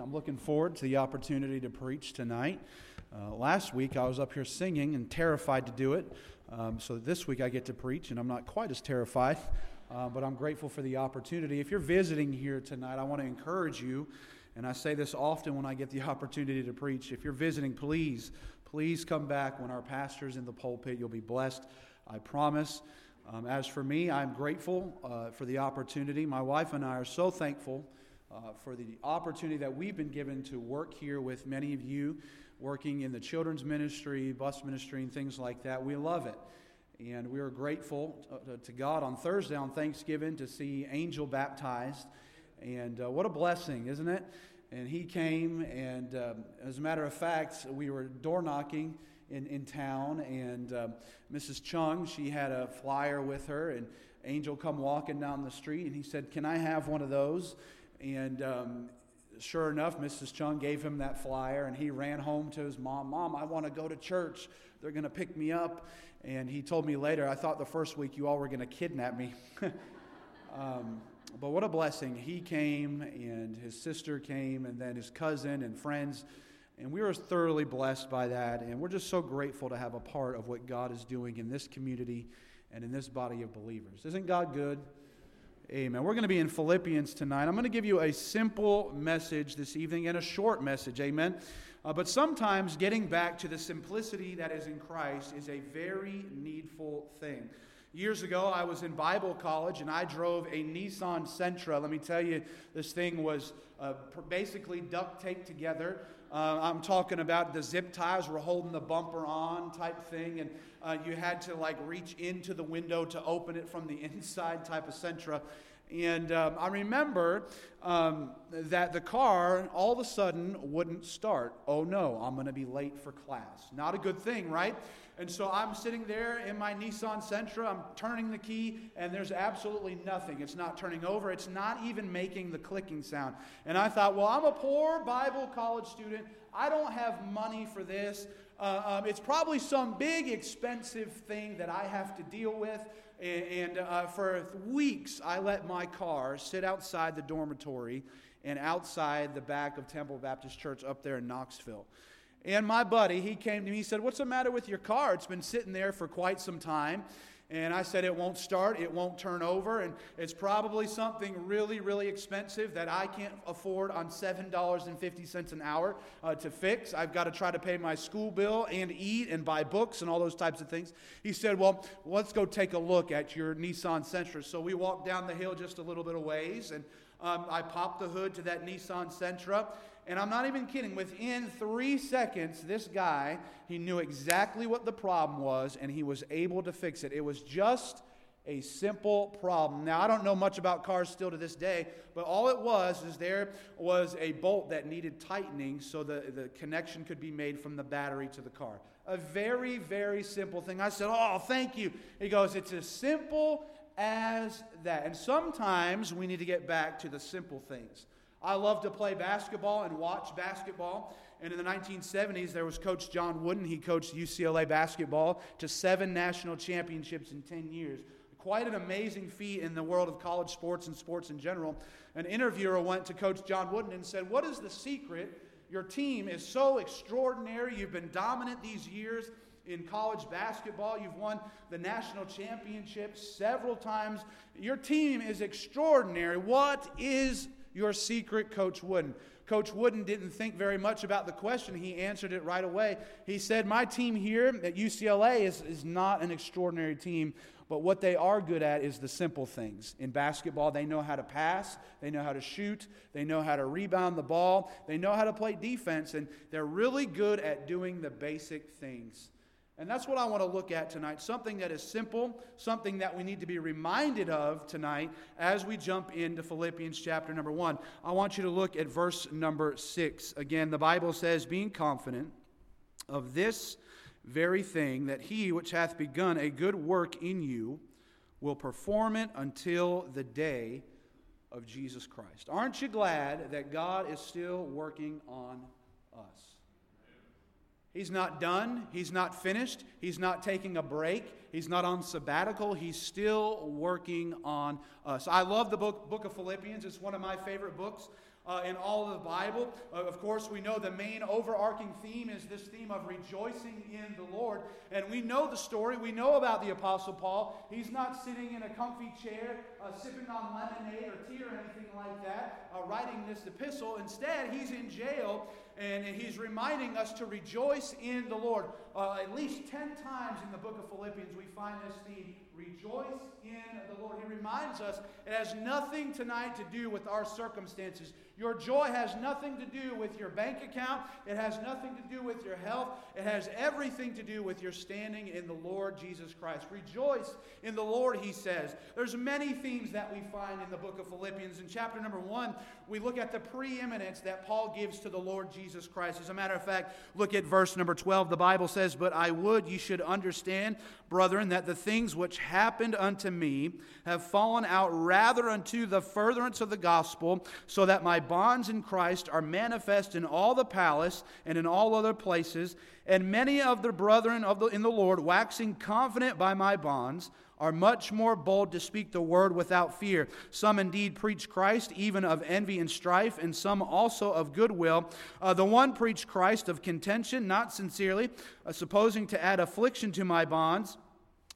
I'm looking forward to the opportunity to preach tonight. Uh, last week I was up here singing and terrified to do it. Um, so this week I get to preach, and I'm not quite as terrified, uh, but I'm grateful for the opportunity. If you're visiting here tonight, I want to encourage you, and I say this often when I get the opportunity to preach. If you're visiting, please, please come back when our pastor's in the pulpit. You'll be blessed, I promise. Um, as for me, I'm grateful uh, for the opportunity. My wife and I are so thankful uh, for the opportunity that we've been given to work here with many of you, working in the children's ministry, bus ministry, and things like that. We love it. And we are grateful to, to God on Thursday, on Thanksgiving, to see Angel baptized. And uh, what a blessing, isn't it? And he came, and um, as a matter of fact, we were door knocking in, in town, and uh, Mrs. Chung, she had a flyer with her, and Angel come walking down the street, and he said, Can I have one of those? And um, sure enough, Mrs. Chung gave him that flyer, and he ran home to his mom. Mom, I want to go to church. They're going to pick me up. And he told me later, I thought the first week you all were going to kidnap me. um, but what a blessing. He came, and his sister came, and then his cousin and friends. And we were thoroughly blessed by that. And we're just so grateful to have a part of what God is doing in this community and in this body of believers. Isn't God good? Amen. We're going to be in Philippians tonight. I'm going to give you a simple message this evening and a short message. Amen. Uh, but sometimes getting back to the simplicity that is in Christ is a very needful thing. Years ago, I was in Bible college and I drove a Nissan Sentra. Let me tell you, this thing was uh, basically duct taped together. Uh, I'm talking about the zip ties were holding the bumper on type thing, and uh, you had to like reach into the window to open it from the inside type of Sentra. And um, I remember um, that the car all of a sudden wouldn't start. Oh no, I'm going to be late for class. Not a good thing, right? And so I'm sitting there in my Nissan Sentra, I'm turning the key, and there's absolutely nothing. It's not turning over, it's not even making the clicking sound. And I thought, well, I'm a poor Bible college student. I don't have money for this. Uh, um, it's probably some big expensive thing that I have to deal with. And, and uh, for weeks, I let my car sit outside the dormitory and outside the back of Temple Baptist Church up there in Knoxville. And my buddy, he came to me, he said, What's the matter with your car? It's been sitting there for quite some time. And I said, It won't start, it won't turn over, and it's probably something really, really expensive that I can't afford on $7.50 an hour uh, to fix. I've got to try to pay my school bill and eat and buy books and all those types of things. He said, Well, let's go take a look at your Nissan Sentra. So we walked down the hill just a little bit of ways, and um, I popped the hood to that Nissan Sentra, and I'm not even kidding. Within three seconds, this guy, he knew exactly what the problem was and he was able to fix it. It was just a simple problem. Now, I don't know much about cars still to this day, but all it was is there was a bolt that needed tightening so the, the connection could be made from the battery to the car. A very, very simple thing. I said, Oh, thank you. He goes, It's as simple as that. And sometimes we need to get back to the simple things. I love to play basketball and watch basketball. And in the 1970s, there was Coach John Wooden. He coached UCLA basketball to seven national championships in 10 years. Quite an amazing feat in the world of college sports and sports in general. An interviewer went to Coach John Wooden and said, What is the secret? Your team is so extraordinary. You've been dominant these years in college basketball. You've won the national championship several times. Your team is extraordinary. What is your secret, Coach Wooden? Coach Wooden didn't think very much about the question. He answered it right away. He said, My team here at UCLA is, is not an extraordinary team, but what they are good at is the simple things. In basketball, they know how to pass, they know how to shoot, they know how to rebound the ball, they know how to play defense, and they're really good at doing the basic things. And that's what I want to look at tonight. Something that is simple, something that we need to be reminded of tonight as we jump into Philippians chapter number one. I want you to look at verse number six. Again, the Bible says, Being confident of this very thing, that he which hath begun a good work in you will perform it until the day of Jesus Christ. Aren't you glad that God is still working on us? He's not done. He's not finished. He's not taking a break. He's not on sabbatical. He's still working on us. I love the book, book of Philippians. It's one of my favorite books. uh, in all of the Bible. Uh, of course, we know the main overarching theme is this theme of rejoicing in the Lord. And we know the story. We know about the Apostle Paul. He's not sitting in a comfy chair, uh, sipping on lemonade or tea or anything like that, uh, writing this epistle. Instead, he's in jail and he's reminding us to rejoice in the Lord. Uh, at least 10 times in the book of Philippians, we find this theme rejoice in the Lord. He reminds us it has nothing tonight to do with our circumstances. Your joy has nothing to do with your bank account, it has nothing to do with your health, it has everything to do with your standing in the Lord Jesus Christ. Rejoice in the Lord, he says. There's many themes that we find in the book of Philippians. In chapter number one, we look at the preeminence that Paul gives to the Lord Jesus Christ. As a matter of fact, look at verse number 12. The Bible says, But I would you should understand, brethren, that the things which happened unto me have fallen out rather unto the furtherance of the gospel, so that my bonds in Christ are manifest in all the palace and in all other places. And many of the brethren of the, in the Lord, waxing confident by my bonds, are much more bold to speak the word without fear. Some indeed preach Christ, even of envy and strife, and some also of goodwill. Uh, the one preached Christ of contention, not sincerely, uh, supposing to add affliction to my bonds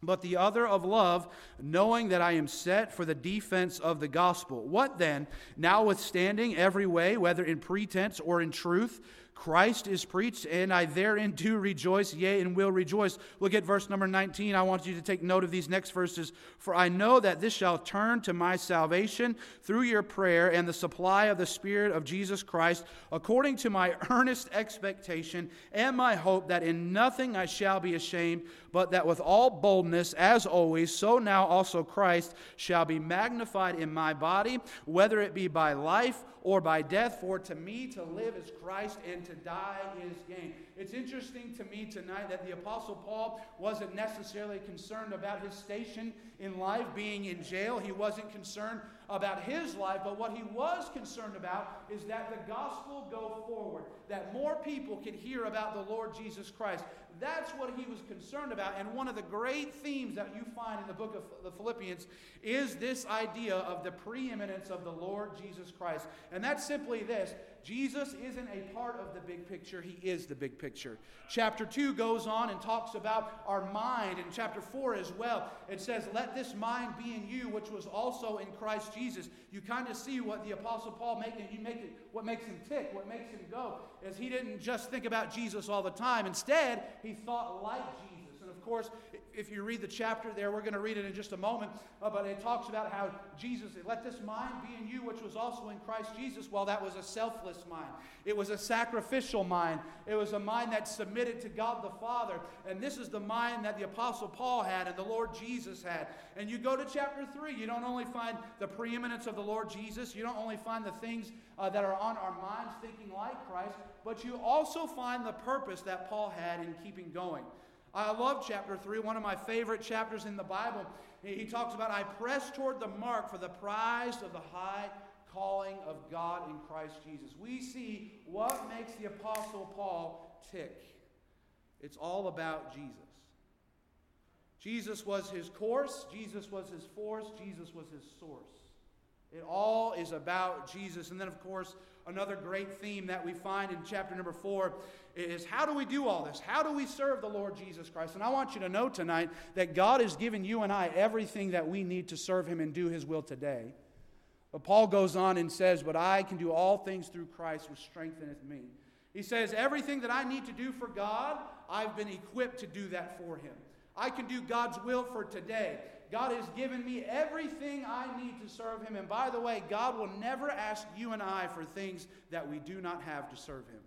but the other of love, knowing that I am set for the defense of the gospel. What then? Notwithstanding every way, whether in pretense or in truth, Christ is preached, and I therein do rejoice, yea, and will rejoice. Look at verse number 19. I want you to take note of these next verses. For I know that this shall turn to my salvation through your prayer and the supply of the Spirit of Jesus Christ, according to my earnest expectation and my hope that in nothing I shall be ashamed, but that with all boldness, as always, so now also Christ shall be magnified in my body, whether it be by life or by death. For to me to live is Christ, and to die is gain. It's interesting to me tonight that the Apostle Paul wasn't necessarily concerned about his station in life being in jail. He wasn't concerned about his life, but what he was concerned about is that the gospel go forward, that more people could hear about the Lord Jesus Christ. That's what he was concerned about. And one of the great themes that you find in the book of the Philippians is this idea of the preeminence of the Lord Jesus Christ. And that's simply this Jesus isn't a part of the big picture, he is the big picture. Chapter 2 goes on and talks about our mind, and chapter 4 as well. It says, Let this mind be in you, which was also in Christ Jesus. You kind of see what the Apostle Paul making, you make it, what makes him tick, what makes him go, is he didn't just think about Jesus all the time. Instead, he thought like Jesus. And of course, if you read the chapter there, we're going to read it in just a moment, uh, but it talks about how Jesus, let this mind be in you, which was also in Christ Jesus. Well, that was a selfless mind, it was a sacrificial mind, it was a mind that submitted to God the Father. And this is the mind that the Apostle Paul had and the Lord Jesus had. And you go to chapter 3, you don't only find the preeminence of the Lord Jesus, you don't only find the things uh, that are on our minds thinking like Christ, but you also find the purpose that Paul had in keeping going. I love chapter 3, one of my favorite chapters in the Bible. He talks about, I press toward the mark for the prize of the high calling of God in Christ Jesus. We see what makes the Apostle Paul tick. It's all about Jesus. Jesus was his course, Jesus was his force, Jesus was his source. It all is about Jesus. And then, of course, another great theme that we find in chapter number four is how do we do all this? How do we serve the Lord Jesus Christ? And I want you to know tonight that God has given you and I everything that we need to serve Him and do His will today. But Paul goes on and says, But I can do all things through Christ, which strengtheneth me. He says, Everything that I need to do for God, I've been equipped to do that for Him. I can do God's will for today. God has given me everything I need to serve Him. And by the way, God will never ask you and I for things that we do not have to serve Him.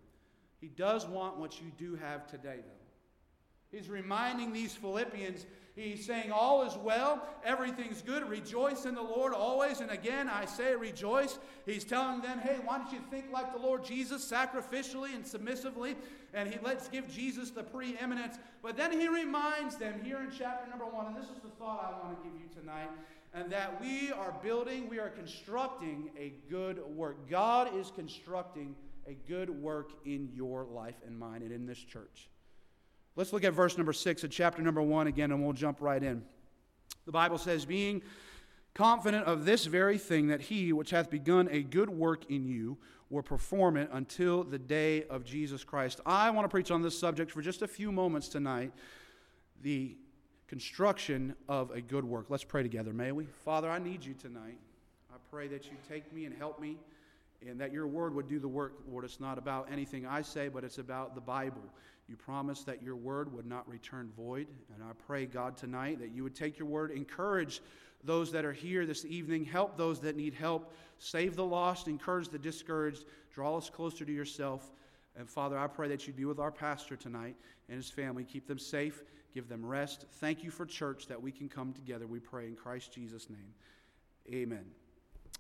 He does want what you do have today, though. He's reminding these Philippians, he's saying, All is well, everything's good, rejoice in the Lord always. And again, I say rejoice. He's telling them, Hey, why don't you think like the Lord Jesus, sacrificially and submissively? And he let's give Jesus the preeminence. But then he reminds them here in chapter number one, and this is the thought I want to give you tonight, and that we are building, we are constructing a good work. God is constructing a good work in your life and mine and in this church. Let's look at verse number six of chapter number one again, and we'll jump right in. The Bible says, Being confident of this very thing, that he which hath begun a good work in you will perform it until the day of Jesus Christ. I want to preach on this subject for just a few moments tonight the construction of a good work. Let's pray together, may we? Father, I need you tonight. I pray that you take me and help me and that your word would do the work, Lord. It's not about anything I say, but it's about the Bible. You promised that your word would not return void. And I pray, God, tonight that you would take your word, encourage those that are here this evening, help those that need help, save the lost, encourage the discouraged, draw us closer to yourself. And Father, I pray that you'd be with our pastor tonight and his family. Keep them safe, give them rest. Thank you for church that we can come together. We pray in Christ Jesus' name. Amen.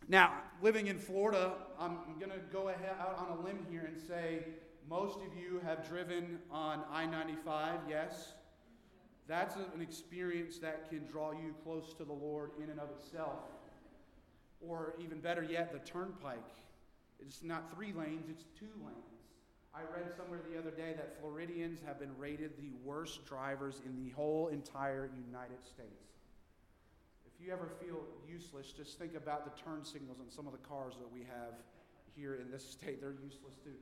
Now, living in Florida, I'm going to go ahead out on a limb here and say most of you have driven on I 95, yes? That's an experience that can draw you close to the Lord in and of itself. Or even better yet, the turnpike. It's not three lanes, it's two lanes. I read somewhere the other day that Floridians have been rated the worst drivers in the whole entire United States. If you ever feel useless, just think about the turn signals on some of the cars that we have here in this state. They're useless too.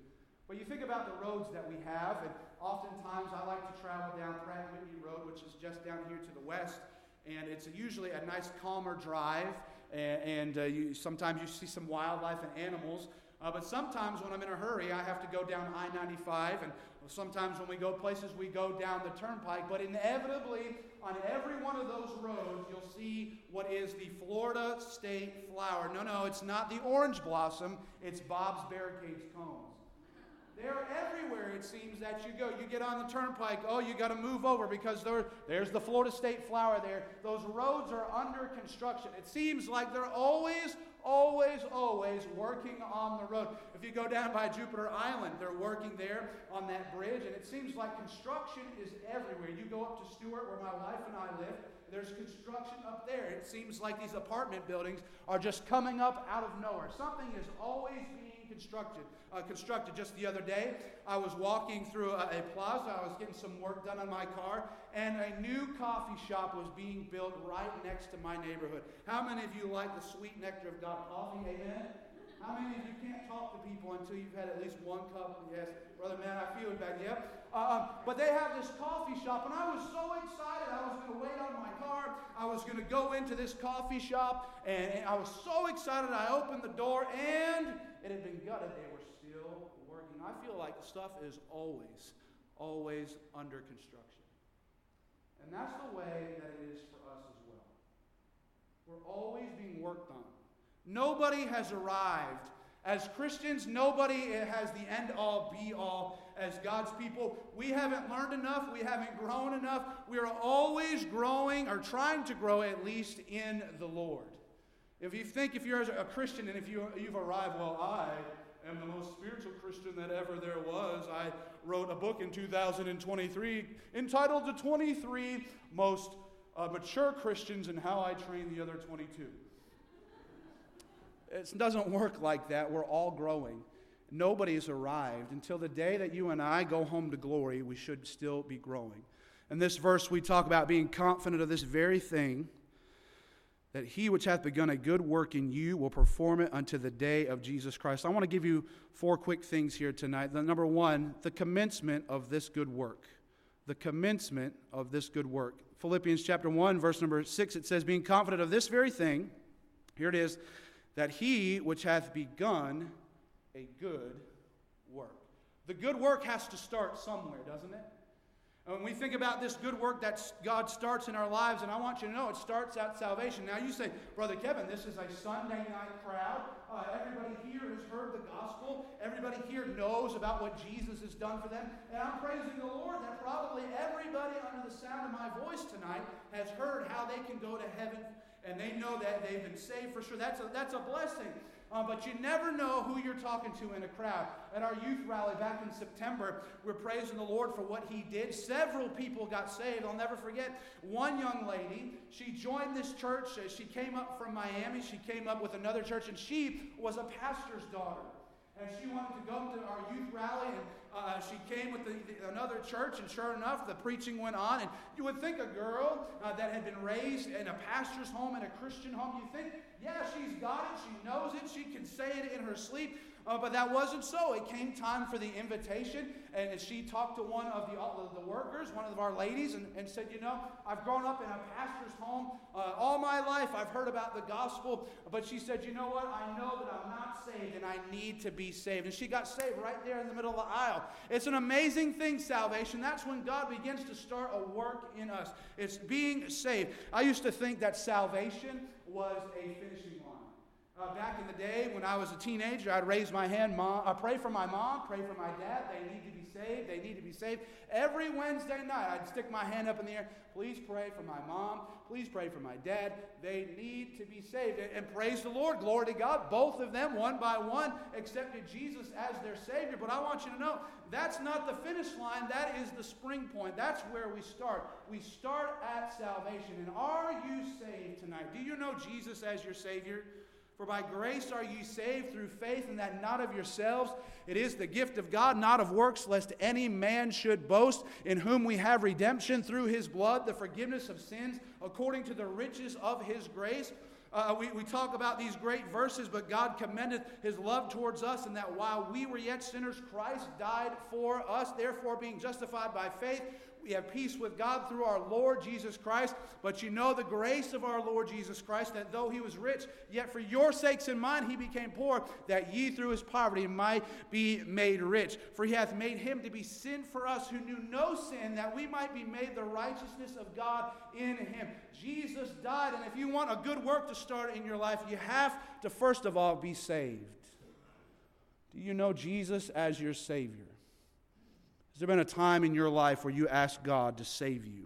But you think about the roads that we have, and oftentimes I like to travel down Pratt Whitney Road, which is just down here to the west, and it's usually a nice, calmer drive, and, and uh, you, sometimes you see some wildlife and animals. Uh, but sometimes when I'm in a hurry, I have to go down I 95, and sometimes when we go places, we go down the turnpike. But inevitably, on every one of those roads, you'll see what is the Florida state flower. No, no, it's not the orange blossom, it's Bob's Barricades cones. They're everywhere, it seems, that you go. You get on the turnpike, oh, you got to move over because there, there's the Florida State flower there. Those roads are under construction. It seems like they're always, always, always working on the road. If you go down by Jupiter Island, they're working there on that bridge, and it seems like construction is everywhere. You go up to Stuart, where my wife and I live, there's construction up there. It seems like these apartment buildings are just coming up out of nowhere. Something is always being constructed. Uh, constructed just the other day. I was walking through a, a, plaza. I was getting some work done on my car, and a new coffee shop was being built right next to my neighborhood. How many of you like the sweet nectar of God coffee? Amen. How many of you can't talk to people until you've had at least one cup? Yes, brother man, I feel it back. Yep. Uh, but they have this coffee shop, and I was so excited. I was going to wait on my car. I was going to go into this coffee shop, and, and I was so excited. I opened the door, and it had been gutted, they were still working. I feel like stuff is always, always under construction. And that's the way that it is for us as well. We're always being worked on. Nobody has arrived. As Christians, nobody has the end all be all. As God's people, we haven't learned enough. We haven't grown enough. We are always growing or trying to grow at least in the Lord. If you think if you're a Christian and if you, you've arrived, well, I am the most spiritual Christian that ever there was. I wrote a book in 2023 entitled The 23 Most uh, Mature Christians and How I Train the Other 22. It doesn't work like that. We're all growing. Nobody's arrived. Until the day that you and I go home to glory, we should still be growing. In this verse, we talk about being confident of this very thing that he which hath begun a good work in you will perform it unto the day of Jesus Christ. I want to give you four quick things here tonight. The number one, the commencement of this good work. The commencement of this good work. Philippians chapter 1, verse number 6, it says, Being confident of this very thing, here it is, that he which hath begun a good work. The good work has to start somewhere, doesn't it? When we think about this good work that God starts in our lives, and I want you to know it starts at salvation. Now, you say, Brother Kevin, this is a Sunday night crowd. Uh, everybody here has heard the gospel. Everybody here knows about what Jesus has done for them. And I'm praising the Lord that probably everybody under the sound of my voice tonight has heard how they can go to heaven and they know that they've been saved for sure. That's a, that's a blessing. Uh, but you never know who you're talking to in a crowd. At our youth rally back in September, we're praising the Lord for what He did. Several people got saved. I'll never forget one young lady. She joined this church. She came up from Miami. She came up with another church, and she was a pastor's daughter. And she wanted to go to our youth rally and uh, uh, she came with the, the, another church, and sure enough, the preaching went on. And you would think a girl uh, that had been raised in a pastor's home, in a Christian home, you think, yeah, she's got it, she knows it, she can say it in her sleep. Uh, but that wasn't so. It came time for the invitation, and she talked to one of the, uh, the workers, one of our ladies, and, and said, You know, I've grown up in a pastor's home uh, all my life. I've heard about the gospel. But she said, You know what? I know that I'm not saved, and I need to be saved. And she got saved right there in the middle of the aisle. It's an amazing thing, salvation. That's when God begins to start a work in us. It's being saved. I used to think that salvation was a finishing line. Uh, back in the day when I was a teenager, I'd raise my hand, mom, I uh, pray for my mom, pray for my dad. They need to saved. They need to be saved. Every Wednesday night, I'd stick my hand up in the air. Please pray for my mom. Please pray for my dad. They need to be saved. And, and praise the Lord. Glory to God. Both of them, one by one, accepted Jesus as their Savior. But I want you to know that's not the finish line. That is the spring point. That's where we start. We start at salvation. And are you saved tonight? Do you know Jesus as your Savior? For by grace are ye saved through faith, and that not of yourselves. It is the gift of God, not of works, lest any man should boast, in whom we have redemption through his blood, the forgiveness of sins, according to the riches of his grace. Uh, we, we talk about these great verses, but God commendeth his love towards us, and that while we were yet sinners, Christ died for us. Therefore, being justified by faith, we have peace with God through our Lord Jesus Christ. But you know the grace of our Lord Jesus Christ, that though he was rich, yet for your sakes and mine he became poor, that ye through his poverty might be made rich. For he hath made him to be sin for us who knew no sin, that we might be made the righteousness of God in him. Jesus died, and if you want a good work to start in your life, you have to first of all be saved. Do you know Jesus as your Savior? Has there been a time in your life where you asked God to save you?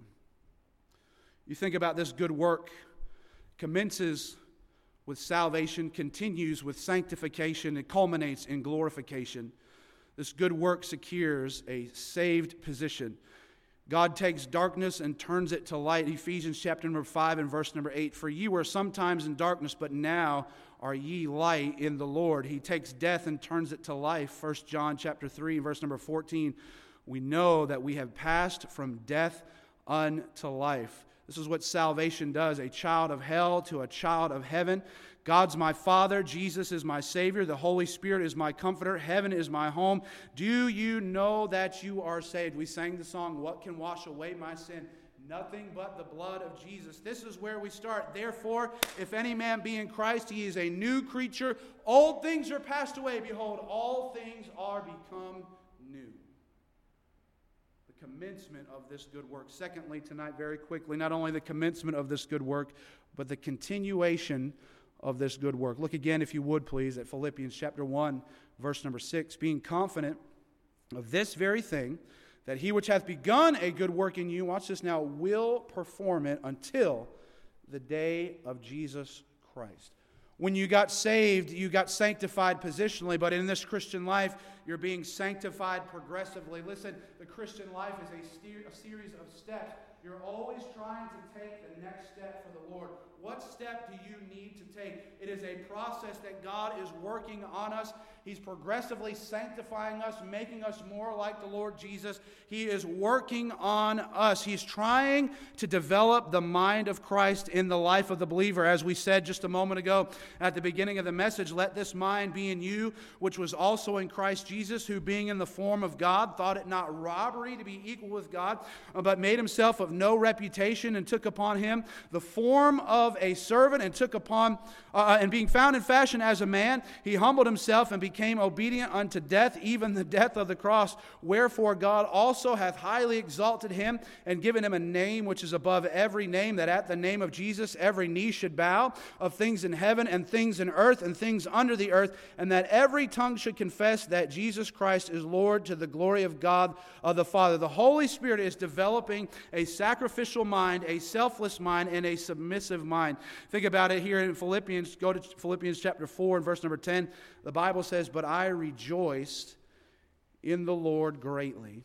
You think about this good work commences with salvation, continues with sanctification, and culminates in glorification. This good work secures a saved position. God takes darkness and turns it to light. Ephesians chapter number 5 and verse number 8. For ye were sometimes in darkness, but now are ye light in the Lord. He takes death and turns it to life. 1 John chapter 3 and verse number 14 we know that we have passed from death unto life. This is what salvation does a child of hell to a child of heaven. God's my Father, Jesus is my Savior, the Holy Spirit is my comforter, heaven is my home. Do you know that you are saved? We sang the song, What Can Wash Away My Sin? Nothing but the blood of Jesus. This is where we start. Therefore, if any man be in Christ, he is a new creature. Old things are passed away. Behold, all things are become new commencement of this good work. Secondly, tonight, very quickly, not only the commencement of this good work, but the continuation of this good work. Look again, if you would, please, at Philippians chapter 1, verse number 6. Being confident of this very thing, that he which hath begun a good work in you, watch this now, will perform it until the day of Jesus Christ. When you got saved, you got sanctified positionally, but in this Christian life, you're being sanctified progressively. Listen, the Christian life is a, steer, a series of steps. You're always trying to take the next step for the Lord. What step do you need to take? It is a process that God is working on us. He's progressively sanctifying us, making us more like the Lord Jesus. He is working on us. He's trying to develop the mind of Christ in the life of the believer. As we said just a moment ago at the beginning of the message, let this mind be in you, which was also in Christ Jesus, who being in the form of God, thought it not robbery to be equal with God, but made himself of no reputation and took upon him the form of a servant and took upon, uh, uh, and being found in fashion as a man, he humbled himself and became obedient unto death, even the death of the cross. Wherefore God also hath highly exalted him and given him a name which is above every name, that at the name of Jesus every knee should bow, of things in heaven and things in earth and things under the earth, and that every tongue should confess that Jesus Christ is Lord to the glory of God of the Father. The Holy Spirit is developing a sacrificial mind, a selfless mind, and a submissive mind. Think about it here in Philippians. Go to Philippians chapter 4 and verse number 10. The Bible says, But I rejoiced in the Lord greatly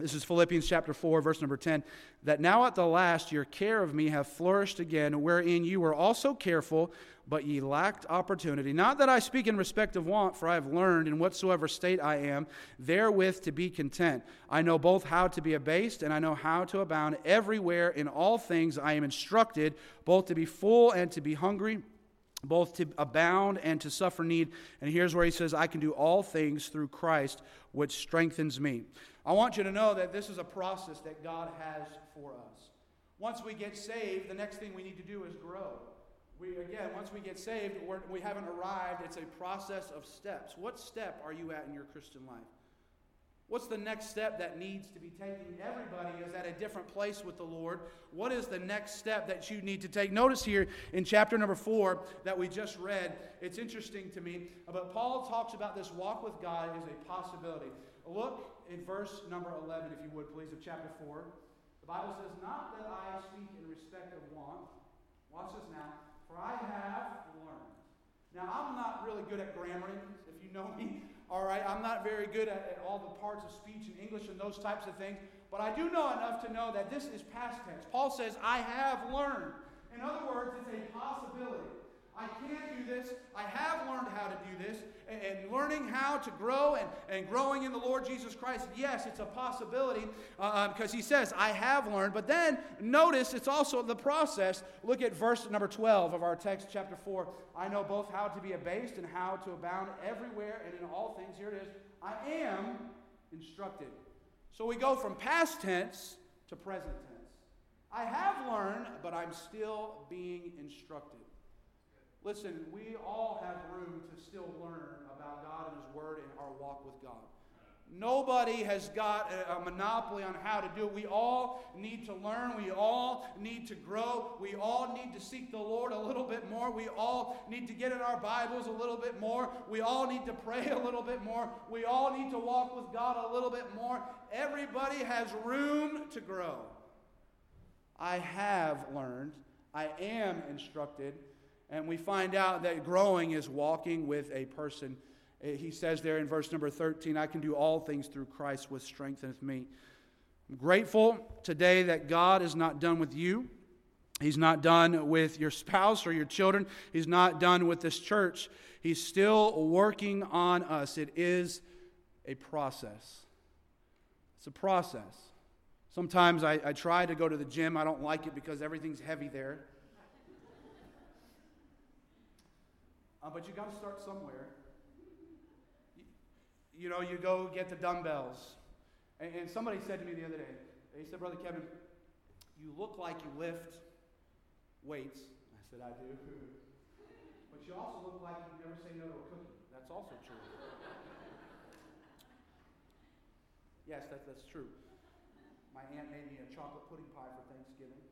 This is Philippians chapter 4, verse number 10. That now at the last your care of me have flourished again, wherein you were also careful, but ye lacked opportunity. Not that I speak in respect of want, for I have learned in whatsoever state I am, therewith to be content. I know both how to be abased, and I know how to abound. Everywhere in all things I am instructed, both to be full and to be hungry both to abound and to suffer need. And here's where he says, I can do all things through Christ, which strengthens me. I want you to know that this is a process that God has for us. Once we get saved, the next thing we need to do is grow. We, again, once we get saved, we're, we have not arrived. It's a process of steps. What step are you at in your Christian life? What's the next step that needs to be taken? Everybody is at a different place with the Lord. What is the next step that you need to take? Notice here in chapter number four that we just read, it's interesting to me, but Paul talks about this walk with God as a possibility. Look in verse number 11, if you would please, of chapter 4. The Bible says, Not that I speak in respect of want. Watch this now. For I have learned. Now, I'm not really good at grammar, if you know me. All right, I'm not very good at, at, all the parts of speech and English and those types of things, but I do know enough to know that this is past tense. Paul says, I have learned. In other words, it's a possibility. I can't do this. I have learned how to do this. And, and learning how to grow and, and growing in the Lord Jesus Christ, yes, it's a possibility because uh, um, he says, I have learned. But then notice it's also the process. Look at verse number 12 of our text, chapter 4. I know both how to be abased and how to abound everywhere and in all things. Here it is. I am instructed. So we go from past tense to present tense. I have learned, but I'm still being instructed. Listen, we all have room to still learn about God and His Word and our walk with God. Nobody has got a, monopoly on how to do it. We all need to learn. We all need to grow. We all need to seek the Lord a little bit more. We all need to get in our Bibles a little bit more. We all need to pray a little bit more. We all need to walk with God a little bit more. Everybody has room to grow. I have learned. I am instructed. And we find out that growing is walking with a person. Eh, he says there in verse number 13, I can do all things through Christ which strengtheneth me. I'm grateful today that God is not done with you. He's not done with your spouse or your children. He's not done with this church. He's still working on us. It is a process. It's a process. Sometimes I, I try to go to the gym. I don't like it because everything's heavy there. Uh, but you got to start somewhere. You, you, know, you go get the dumbbells. And, and somebody said to me the other day, they said, Brother Kevin, you look like you lift weights. I said, I do. But you also look like you never say no to a cookie. That's also true. yes, that, that's true. My aunt made me a chocolate pudding pie for Thanksgiving.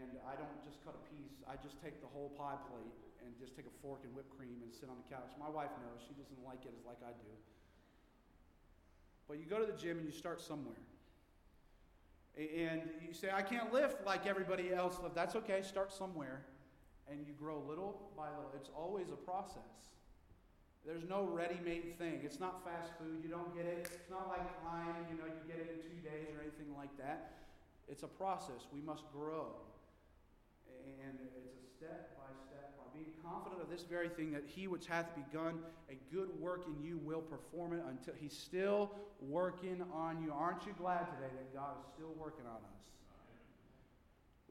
And I don't just cut a piece, I just take the whole pie plate and just take a fork and whipped cream and sit on the couch. My wife knows. She doesn't like it as like I do. But you go to the gym and you start somewhere. And you say, I can't lift like everybody else lift. That's okay. Start somewhere. And you grow little by little. It's always a process. There's no ready-made thing. It's not fast food. You don't get it. It's not like climbing, you know, you get it in two days or anything like that. It's a process. We must grow. And it's a step by step by being confident of this very thing, that he which hath begun a good work in you will perform it until he's still working on you. Aren't you glad today that God is still working on us?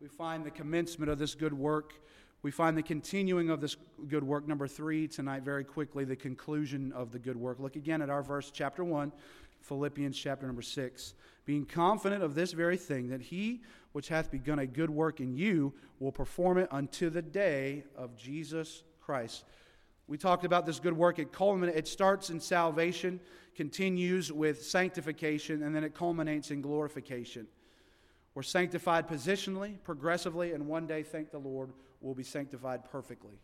We find the commencement of this good work. We find the continuing of this good work. Number three tonight, very quickly, the conclusion of the good work. Look again at our verse, chapter 1, Philippians chapter number 6. Being confident of this very thing, that he which hath begun a good work in you will perform it unto the day of Jesus Christ. We talked about this good work. It culminates, it starts in salvation, continues with sanctification, and then it culminates in glorification. We're sanctified positionally, progressively, and one day, thank the Lord, we'll be sanctified perfectly.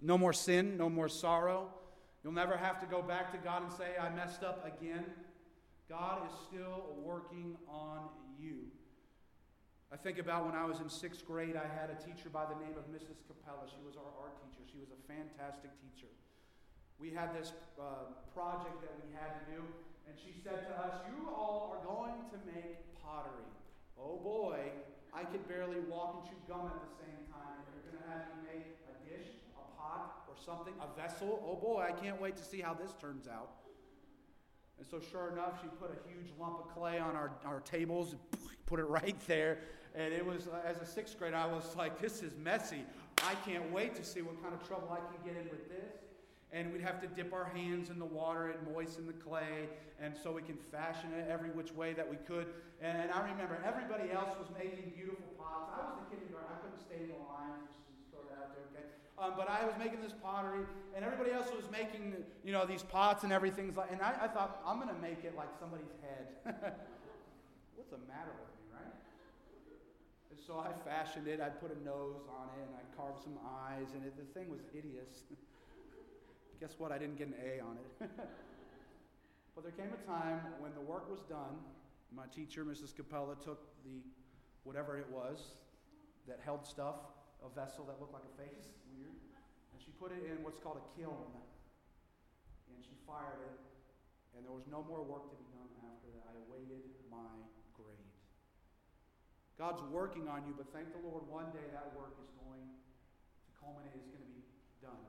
No more sin, no more sorrow. You'll never have to go back to God and say, I messed up again. God is still working on you. I think about when I was in sixth grade, I had a teacher by the name of Mrs. Capella. She was our art teacher. She was a fantastic teacher. We had this uh, project that we had to do, and she said to us, You all are going to make pottery. Oh boy, I could barely walk and chew gum at the same time. You're going to have me make a dish, a pot, or something, a vessel, oh boy, I can't wait to see how this turns out. And so, sure enough, she put a huge lump of clay on our, our tables, put it right there. And it was, uh, as a sixth grader, I was like, this is messy. I can't wait to see what kind of trouble I can get in with this. And we'd have to dip our hands in the water and moisten the clay, and so we can fashion it every which way that we could. And I remember everybody else was making beautiful pots. I was the kindergarten, I couldn't stay in the line, just throw that out there, okay? Um, but I was making this pottery, and everybody else was making, you know, these pots and everything's like. And I, I thought, I'm going to make it like somebody's head. What's the matter with me, right? And so I fashioned it. I put a nose on it, and I carved some eyes, and it, the thing was hideous. Guess what? I didn't get an A on it. but there came a time when the work was done. My teacher, Mrs. Capella, took the whatever it was that held stuff, a vessel that looked like a face weird. And she put it in what's called a kiln. And she fired it. And there was no more work to be done after that. I awaited my grade. God's working on you, but thank the Lord, one day that work is going to culminate, it's going to be done.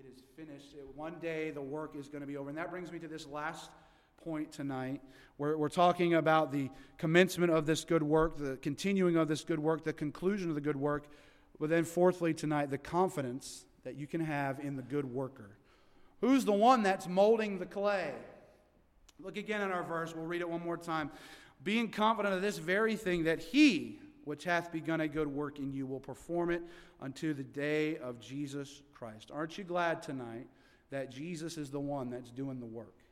It is finished. One day the work is going to be over. And that brings me to this last point tonight. We're, we're talking about the commencement of this good work, the continuing of this good work, the conclusion of the good work. But then, fourthly, tonight, the confidence that you can have in the good worker. Who's the one that's molding the clay? Look again at our verse. We'll read it one more time. Being confident of this very thing, that he which hath begun a good work in you will perform it unto the day of Jesus Christ. Aren't you glad tonight that Jesus is the one that's doing the work?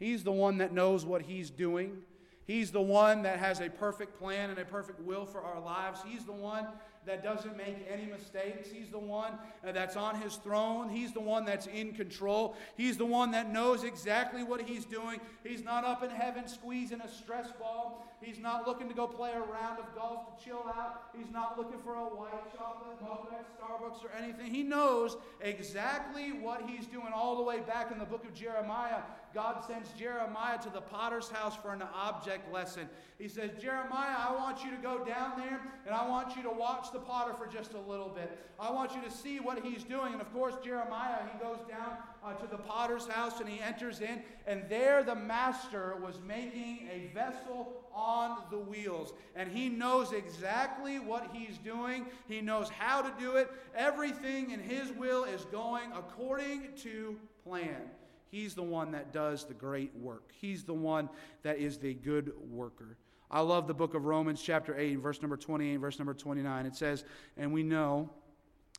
He's the one that knows what he's doing. He's the one that has a perfect plan and a perfect will for our lives. He's the one that doesn't make any mistakes. He's the one uh, that's on his throne. He's the one that's in control. He's the one that knows exactly what he's doing. He's not up in heaven squeezing a stress ball. He's not looking to go play a round of golf to chill out. He's not looking for a white chocolate mocha at Starbucks or anything. He knows exactly what he's doing all the way back in the book of Jeremiah. God sends Jeremiah to the potter's house for an object lesson. He says, Jeremiah, I want you to go down there and I want you to watch the potter for just a little bit. I want you to see what he's doing. And of course, Jeremiah, he goes down uh, to the potter's house and he enters in, and there the master was making a vessel on the wheels. And he knows exactly what he's doing, he knows how to do it. Everything in his will is going according to plan. He's the one that does the great work. He's the one that is the good worker. I love the book of Romans, chapter 8, verse number 28, verse number 29. It says, And we know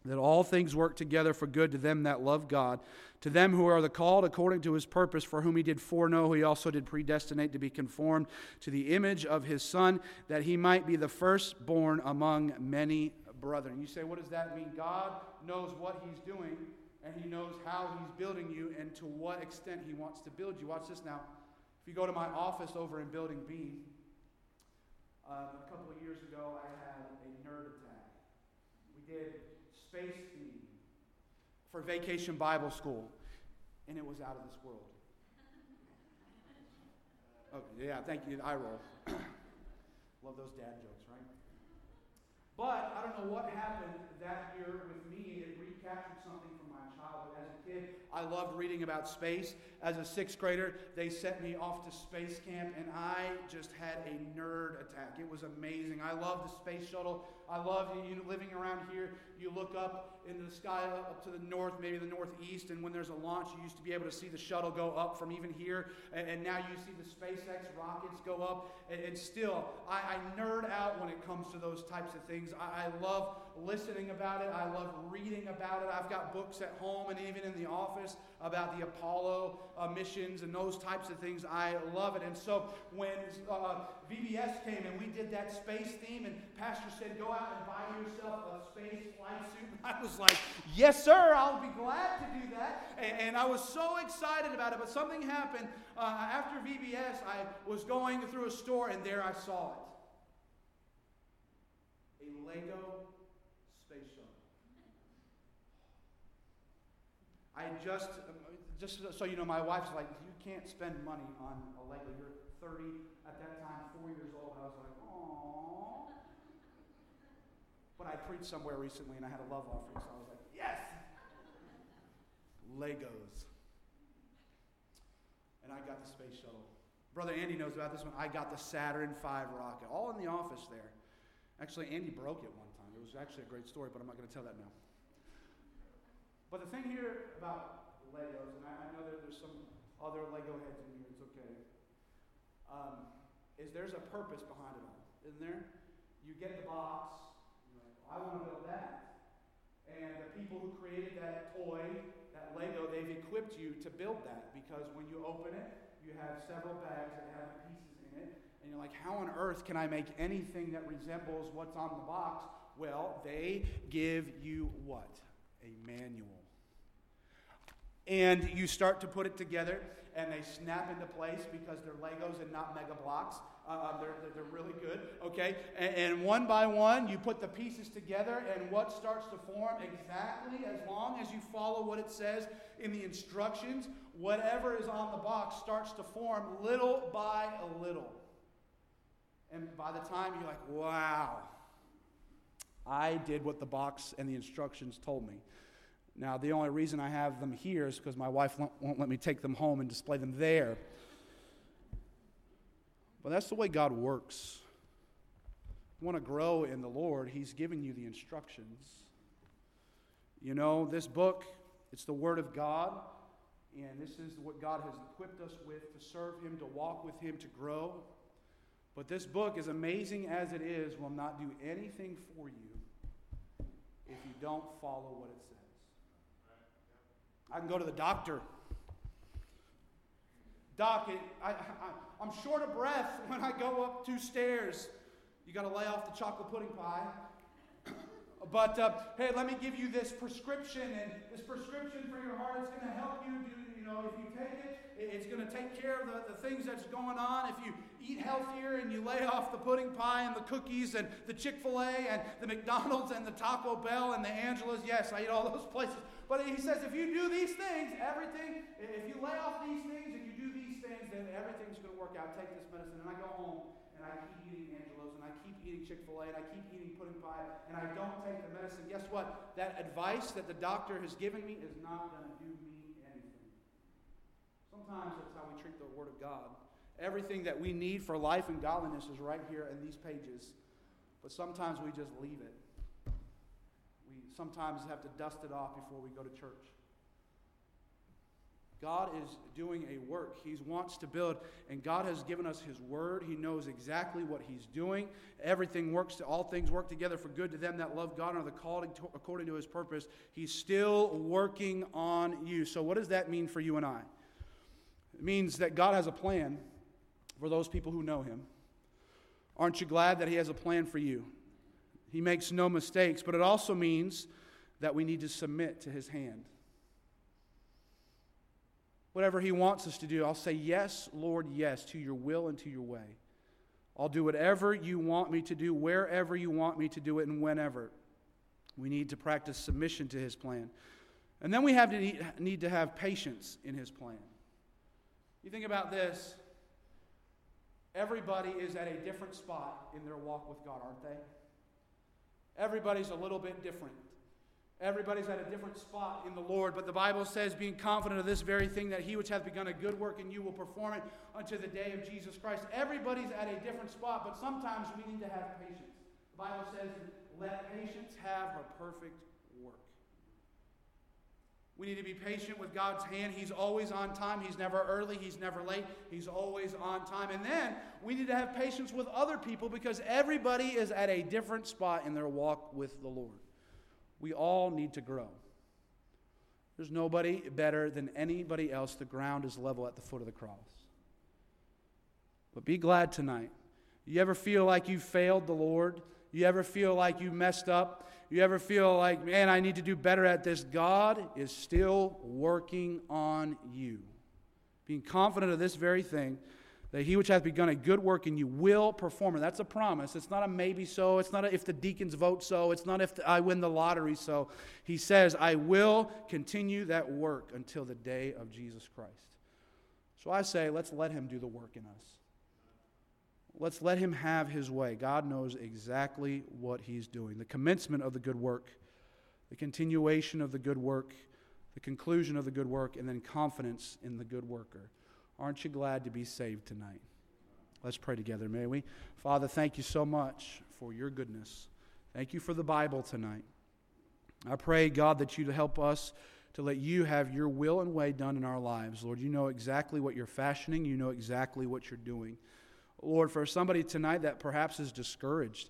that all things work together for good to them that love God, to them who are the called according to his purpose, for whom he did foreknow, he also did predestinate to be conformed to the image of his Son, that he might be the firstborn among many brethren. You say, what does that mean? God knows what he's doing, and he knows how he's building you and to what extent he wants to build you. Watch this now. If you go to my office over in Building B, um, a couple of years ago, I had a nerd attack. We did space theme for vacation Bible school, and it was out of this world. Oh, yeah, thank you. I roll. Love those dad jokes, right? But I don't know what happened that year with me. It recaptured something from As a kid, I loved reading about space. As a sixth grader, they sent me off to space camp, and I just had a nerd attack. It was amazing. I loved the space shuttle. I love you know, living around here. You look up into the sky, up to the north, maybe the northeast, and when there's a launch, you used to be able to see the shuttle go up from even here, and, and now you see the SpaceX rockets go up. And, and still, I, I, nerd out when it comes to those types of things. I, I love listening about it. I love reading about it. I've got books at home and even in the office about the Apollo uh, missions and those types of things. I love it. And so when uh, VBS came and we did that space theme, and Pastor said, Go out and buy yourself a space flight suit. I was like, Yes, sir, I'll be glad to do that. And, and I was so excited about it. But something happened uh, after VBS. I was going through a store, and there I saw it a Lego space shuttle. I just um, just so you know, my wife's like, you can't spend money on a Lego. You're 30 at that time, four years old. I was like, oh. But I preached somewhere recently and I had a love offering, so I was like, yes! Legos. And I got the space shuttle. Brother Andy knows about this one. I got the Saturn V rocket, all in the office there. Actually, Andy broke it one time. It was actually a great story, but I'm not going to tell that now. But the thing here about Legos, and I, I know that there's some other Lego heads in here, it's okay, um, is there's a purpose behind it all, isn't there? You get the box, like, I want to build that. And the people who created that toy, that Lego, they've equipped you to build that because when you open it, you have several bags that have pieces in it. And you're like, how on earth can I make anything that resembles what's on the box? Well, they give you what? A manual and you start to put it together and they snap into place because they're legos and not Mega Bloks. Uh, uh they're, they're really good okay? And, and, one by one you put the pieces together and what starts to form exactly as long as you follow what it says in the instructions whatever is on the box starts to form little by a little. And by the time you're like wow i did what the box and the instructions told me now, the only reason I have them here is because my wife won't let me take them home and display them there. But that's the way God works. You want to grow in the Lord, He's giving you the instructions. You know, this book, it's the Word of God, and this is what God has equipped us with to serve Him, to walk with Him, to grow. But this book, as amazing as it is, will not do anything for you if you don't follow what it says. I can go to the doctor. Doc, I, I, am short of breath when I go up two stairs. You got to lay off the chocolate pudding pie. but uh, hey, let me give you this prescription, and this prescription for your heart is going to help you do, you know, if you take it, it's going to take care of the, the things that's going on. If you eat healthier and you lay off the pudding pie and the cookies and the Chick fil A and the McDonald's and the Taco Bell and the Angelo's, yes, I eat all those places. But he says, if you do these things, everything, if you lay off these things and you do these things, then everything's going to work out. Take this medicine. And I go home and I keep eating Angelo's and I keep eating Chick fil A and I keep eating pudding pie and I don't take the medicine. Guess what? That advice that the doctor has given me is not going to do me anything. Sometimes that's how we treat the Word of God. Everything that we need for life and godliness is right here in these pages. But sometimes we just leave it sometimes have to dust it off before we go to church. God is doing a work. He wants to build, and God has given us His word. He knows exactly what He's doing. Everything works, to, all things work together for good to them that love God and are the called according to His purpose. He's still working on you. So, what does that mean for you and I? It means that God has a plan for those people who know Him. Aren't you glad that He has a plan for you? He makes no mistakes, but it also means that we need to submit to his hand. Whatever he wants us to do, I'll say, Yes, Lord, yes, to your will and to your way. I'll do whatever you want me to do, wherever you want me to do it, and whenever. We need to practice submission to his plan. And then we have to need to have patience in his plan. You think about this everybody is at a different spot in their walk with God, aren't they? Everybody's a little bit different. Everybody's at a different spot in the Lord, but the Bible says, being confident of this very thing, that he which hath begun a good work in you will perform it unto the day of Jesus Christ. Everybody's at a different spot, but sometimes we need to have patience. The Bible says, let patience have her perfect we need to be patient with God's hand. He's always on time. He's never early. He's never late. He's always on time. And then we need to have patience with other people because everybody is at a different spot in their walk with the Lord. We all need to grow. There's nobody better than anybody else. The ground is level at the foot of the cross. But be glad tonight. You ever feel like you failed the Lord? You ever feel like you messed up? You ever feel like, man, I need to do better at this? God is still working on you. Being confident of this very thing, that he which hath begun a good work in you will perform it. That's a promise. It's not a maybe so. It's not if the deacons vote so. It's not if I win the lottery so. He says, I will continue that work until the day of Jesus Christ. So I say, let's let him do the work in us. Let's let him have his way. God knows exactly what he's doing. The commencement of the good work, the continuation of the good work, the conclusion of the good work, and then confidence in the good worker. Aren't you glad to be saved tonight? Let's pray together, may we? Father, thank you so much for your goodness. Thank you for the Bible tonight. I pray, God, that you'd help us to let you have your will and way done in our lives. Lord, you know exactly what you're fashioning, you know exactly what you're doing. Lord, for somebody tonight that perhaps is discouraged,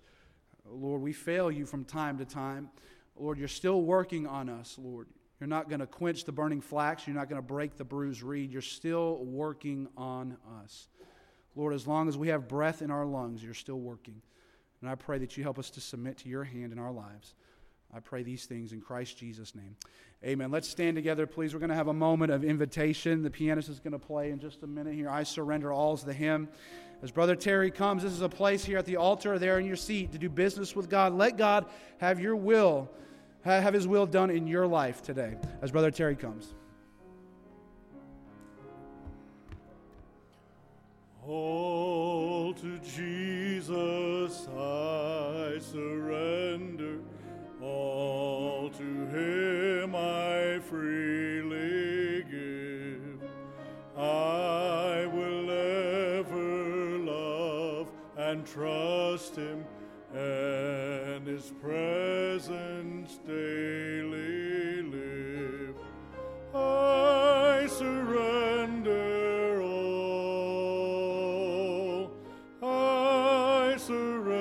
Lord, we fail you from time to time. Lord, you're still working on us, Lord. You're not going to quench the burning flax. You're not going to break the bruised reed. You're still working on us. Lord, as long as we have breath in our lungs, you're still working. And I pray that you help us to submit to your hand in our lives. I pray these things in Christ Jesus' name. Amen. Let's stand together, please. We're going to have a moment of invitation. The pianist is going to play in just a minute here. I surrender all to the hymn. As Brother Terry comes, this is a place here at the altar, there in your seat, to do business with God. Let God have your will have His will done in your life today as Brother Terry comes. All to Jesus I surrender, all to Him I freely trust Him and His presence daily live. I surrender all. I surrender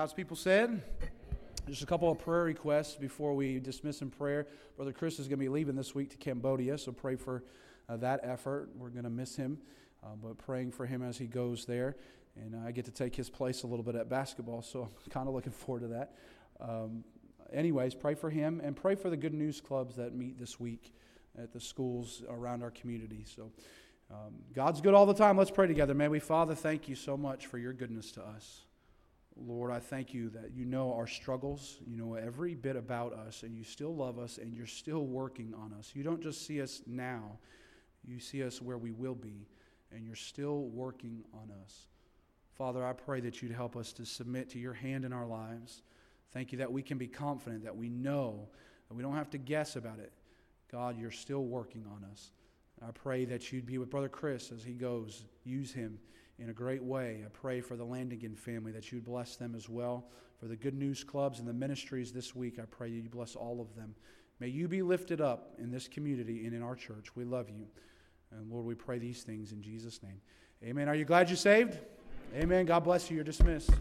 God's people said, just a couple of prayer requests before we dismiss in prayer. Brother Chris is going to be leaving this week to Cambodia, so pray for uh, that effort. We're going to miss him, uh, but praying for him as he goes there. And I get to take his place a little bit at basketball, so I'm kind of looking forward to that. Um, anyways, pray for him and pray for the good news clubs that meet this week at the schools around our community. So um, God's good all the time. Let's pray together. May we, Father, thank you so much for your goodness to us. Lord, I thank you that you know our struggles, you know every bit about us, and you still love us, and you're still working on us. You don't just see us now, you see us where we will be, and you're still working on us. Father, I pray that you'd help us to submit to your hand in our lives. Thank you that we can be confident, that we know, that we don't have to guess about it. God, you're still working on us. I pray that you'd be with Brother Chris as he goes. Use him in a great way. I pray for the Landigan family that you'd bless them as well. For the Good News Clubs and the ministries this week, I pray you bless all of them. May you be lifted up in this community and in our church. We love you. And Lord, we pray these things in Jesus' name. Amen. Are you glad you're saved? Amen. God bless you. You're dismissed.